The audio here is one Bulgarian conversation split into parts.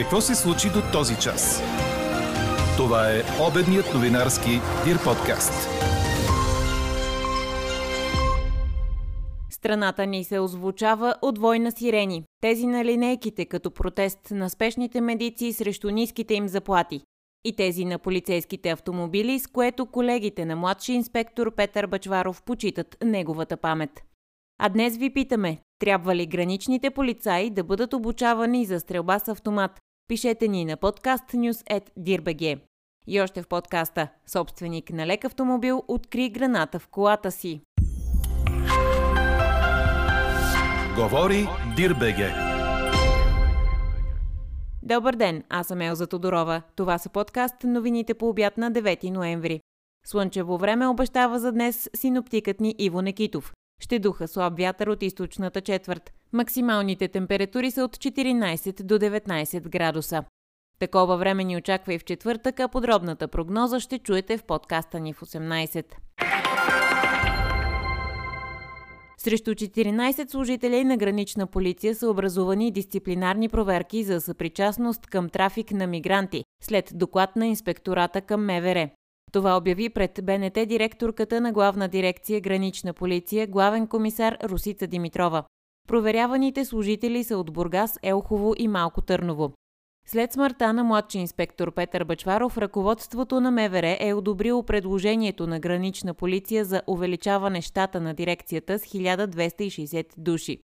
Какво се случи до този час? Това е обедният новинарски Дир подкаст. Страната ни се озвучава от война сирени. Тези на линейките като протест на спешните медици срещу ниските им заплати. И тези на полицейските автомобили, с което колегите на младши инспектор Петър Бачваров почитат неговата памет. А днес ви питаме, трябва ли граничните полицаи да бъдат обучавани за стрелба с автомат? Пишете ни на podcastnews.dirbg. И още в подкаста, собственик на лек автомобил откри граната в колата си. Говори Дирбеге. Добър ден, аз съм Елза Тодорова. Това са подкаст новините по обяд на 9 ноември. Слънчево време обещава за днес синоптикът ни Иво Некитов. Ще духа слаб вятър от източната четвърт. Максималните температури са от 14 до 19 градуса. Такова време ни очаква и в четвъртък, а подробната прогноза ще чуете в подкаста ни в 18. Срещу 14 служители на гранична полиция са образувани дисциплинарни проверки за съпричастност към трафик на мигранти, след доклад на инспектората към МВР. Това обяви пред БНТ директорката на главна дирекция Гранична полиция, главен комисар Русица Димитрова. Проверяваните служители са от Бургас, Елхово и Малко Търново. След смъртта на младши инспектор Петър Бачваров, ръководството на МВР е одобрило предложението на гранична полиция за увеличаване щата на дирекцията с 1260 души.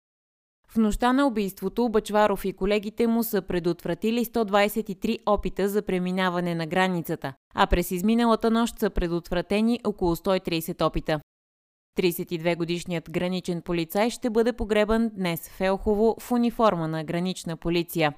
В нощта на убийството Бачваров и колегите му са предотвратили 123 опита за преминаване на границата, а през изминалата нощ са предотвратени около 130 опита. 32-годишният граничен полицай ще бъде погребан днес в Елхово в униформа на гранична полиция.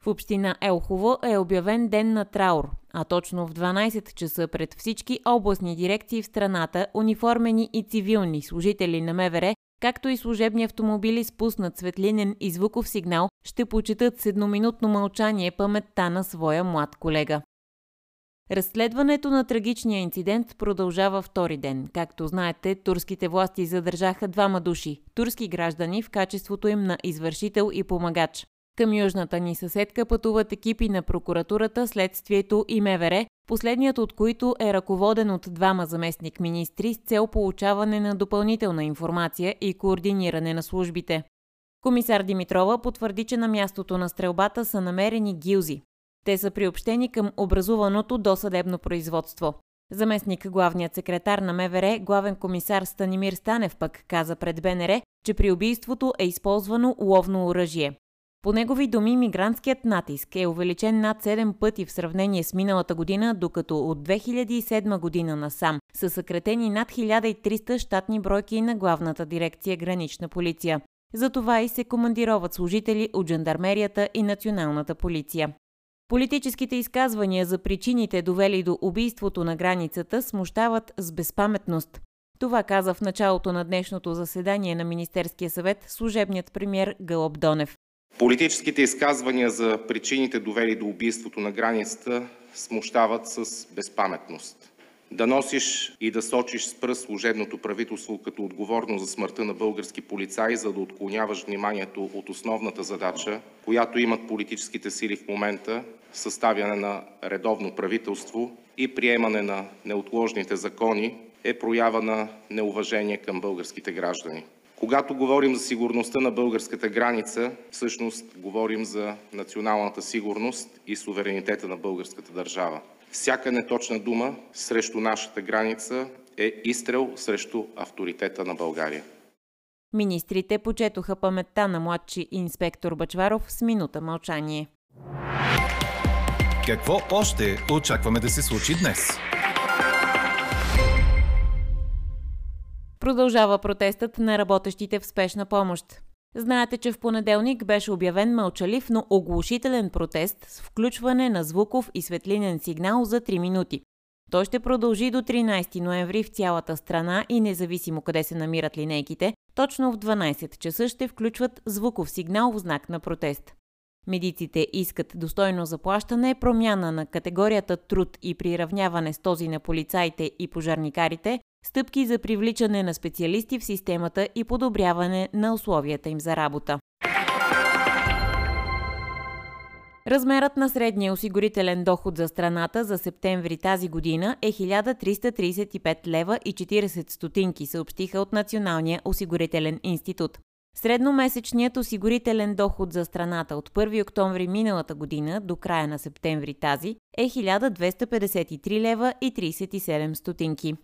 В община Елхово е обявен ден на траур, а точно в 12 часа пред всички областни дирекции в страната, униформени и цивилни служители на МВР, както и служебни автомобили спуснат светлинен и звуков сигнал, ще почитат с едноминутно мълчание паметта на своя млад колега. Разследването на трагичния инцидент продължава втори ден. Както знаете, турските власти задържаха двама души – турски граждани в качеството им на извършител и помагач. Към южната ни съседка пътуват екипи на прокуратурата, следствието и МВР, последният от които е ръководен от двама заместник министри с цел получаване на допълнителна информация и координиране на службите. Комисар Димитрова потвърди, че на мястото на стрелбата са намерени гилзи. Те са приобщени към образуваното досъдебно производство. Заместник главният секретар на МВР, главен комисар Станимир Станев пък каза пред БНР, че при убийството е използвано ловно оръжие. По негови думи, мигрантският натиск е увеличен над 7 пъти в сравнение с миналата година, докато от 2007 година насам са съкретени над 1300 щатни бройки на главната дирекция Гранична полиция. Затова и се командироват служители от жандармерията и националната полиция. Политическите изказвания за причините довели до убийството на границата смущават с безпаметност. Това каза в началото на днешното заседание на Министерския съвет служебният премьер Гълъб Донев. Политическите изказвания за причините довели до убийството на границата смущават с безпаметност. Да носиш и да сочиш с пръст служебното правителство като отговорно за смъртта на български полицаи, за да отклоняваш вниманието от основната задача, която имат политическите сили в момента – съставяне на редовно правителство и приемане на неотложните закони, е проява на неуважение към българските граждани. Когато говорим за сигурността на българската граница, всъщност говорим за националната сигурност и суверенитета на българската държава. Всяка неточна дума срещу нашата граница е изстрел срещу авторитета на България. Министрите почетоха паметта на младши инспектор Бачваров с минута мълчание. Какво още очакваме да се случи днес? Продължава протестът на работещите в спешна помощ. Знаете, че в понеделник беше обявен мълчалив, но оглушителен протест с включване на звуков и светлинен сигнал за 3 минути. Той ще продължи до 13 ноември в цялата страна и независимо къде се намират линейките, точно в 12 часа ще включват звуков сигнал в знак на протест. Медиците искат достойно заплащане, промяна на категорията труд и приравняване с този на полицаите и пожарникарите, стъпки за привличане на специалисти в системата и подобряване на условията им за работа. Размерът на средния осигурителен доход за страната за септември тази година е 1335 лева и 40 стотинки, съобщиха от Националния осигурителен институт. Средномесечният осигурителен доход за страната от 1 октомври миналата година до края на септември тази е 1253 лева и 37 стотинки.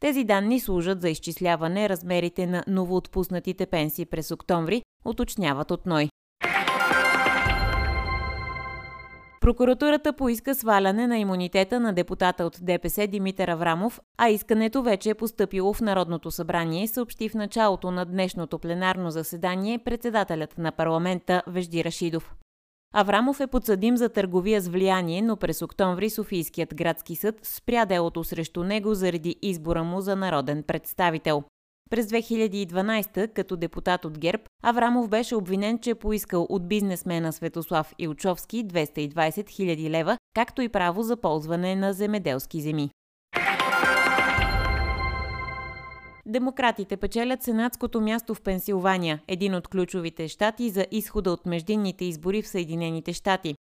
Тези данни служат за изчисляване размерите на новоотпуснатите пенсии през октомври, уточняват от НОЙ. Прокуратурата поиска сваляне на имунитета на депутата от ДПС Димитър Аврамов, а искането вече е поступило в Народното събрание, съобщи в началото на днешното пленарно заседание председателят на парламента Вежди Рашидов. Аврамов е подсъдим за търговия с влияние, но през октомври Софийският градски съд спря делото срещу него заради избора му за народен представител. През 2012, като депутат от ГЕРБ, Аврамов беше обвинен, че е поискал от бизнесмена Светослав Илчовски 220 000 лева, както и право за ползване на земеделски земи. Демократите печелят сенатското място в Пенсилвания, един от ключовите щати за изхода от междинните избори в Съединените щати.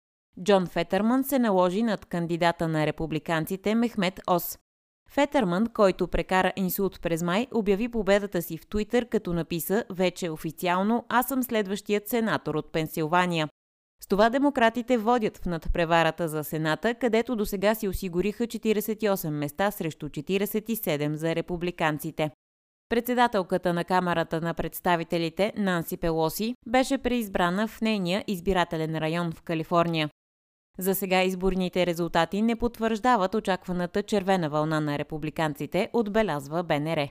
Джон Фетърман се наложи над кандидата на републиканците Мехмет Ос. Фетърман, който прекара инсулт през май, обяви победата си в Туитър, като написа вече официално «Аз съм следващият сенатор от Пенсилвания». С това демократите водят в надпреварата за Сената, където до сега си осигуриха 48 места срещу 47 за републиканците. Председателката на Камерата на представителите, Нанси Пелоси, беше преизбрана в нейния избирателен район в Калифорния. За сега изборните резултати не потвърждават очакваната червена вълна на републиканците, отбелязва БНР.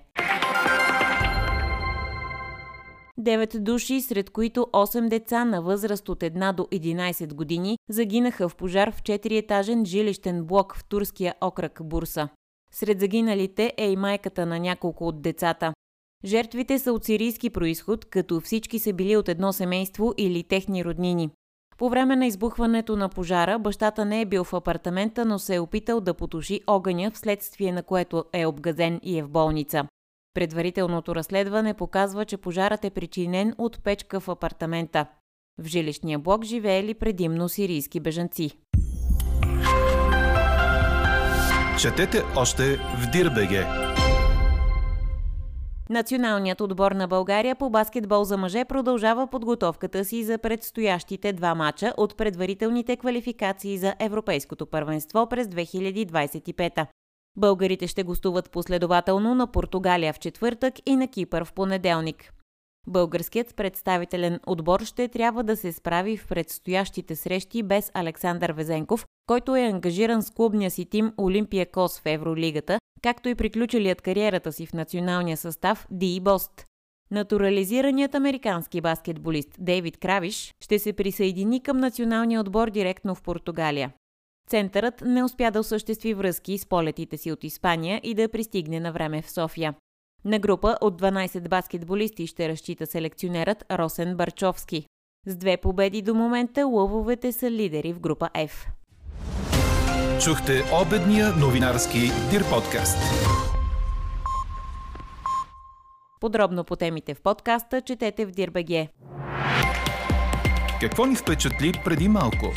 Девет души, сред които 8 деца на възраст от 1 до 11 години, загинаха в пожар в 4-етажен жилищен блок в турския окръг Бурса. Сред загиналите е и майката на няколко от децата. Жертвите са от сирийски происход, като всички са били от едно семейство или техни роднини. По време на избухването на пожара бащата не е бил в апартамента, но се е опитал да потуши огъня, вследствие на което е обгазен и е в болница. Предварителното разследване показва, че пожарът е причинен от печка в апартамента. В жилищния блок живеели предимно сирийски бежанци. Четете още в Дирбеге! Националният отбор на България по баскетбол за мъже продължава подготовката си за предстоящите два мача от предварителните квалификации за Европейското първенство през 2025. Българите ще гостуват последователно на Португалия в четвъртък и на Кипър в понеделник. Българският представителен отбор ще трябва да се справи в предстоящите срещи без Александър Везенков, който е ангажиран с клубния си тим Олимпия Кос в Евролигата, както и приключилият кариерата си в националния състав Ди Бост. Натурализираният американски баскетболист Дейвид Кравиш ще се присъедини към националния отбор директно в Португалия. Центърът не успя да осъществи връзки с полетите си от Испания и да пристигне на време в София. На група от 12 баскетболисти ще разчита селекционерът Росен Барчовски. С две победи до момента лъвовете са лидери в група F. Чухте обедния новинарски Дир подкаст. Подробно по темите в подкаста четете в Дирбеге. Какво ни впечатли преди малко?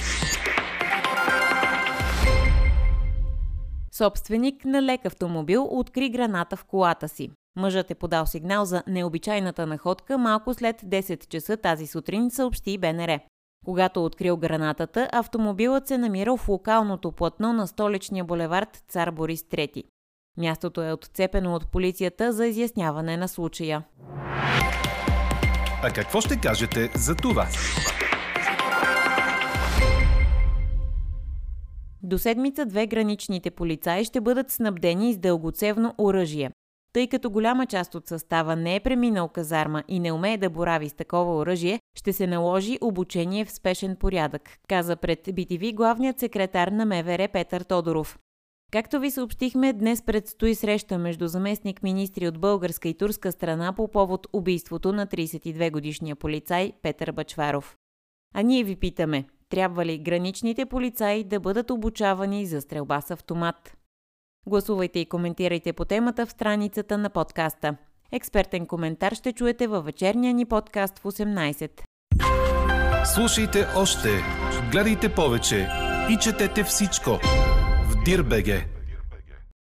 Собственик на лек автомобил откри граната в колата си. Мъжът е подал сигнал за необичайната находка малко след 10 часа тази сутрин, съобщи БНР. Когато открил гранатата, автомобилът се намирал в локалното платно на столичния булевард Цар Борис III. Мястото е отцепено от полицията за изясняване на случая. А какво ще кажете за това? До седмица две граничните полицаи ще бъдат снабдени с дългоцевно оръжие. Тъй като голяма част от състава не е преминал казарма и не умее да борави с такова оръжие, ще се наложи обучение в спешен порядък, каза пред BTV главният секретар на МВР Петър Тодоров. Както ви съобщихме, днес предстои среща между заместник министри от българска и турска страна по повод убийството на 32-годишния полицай Петър Бачваров. А ние ви питаме, трябва ли граничните полицаи да бъдат обучавани за стрелба с автомат? Гласувайте и коментирайте по темата в страницата на подкаста. Експертен коментар ще чуете във вечерния ни подкаст в 18. Слушайте още, гледайте повече и четете всичко в Дирбеге.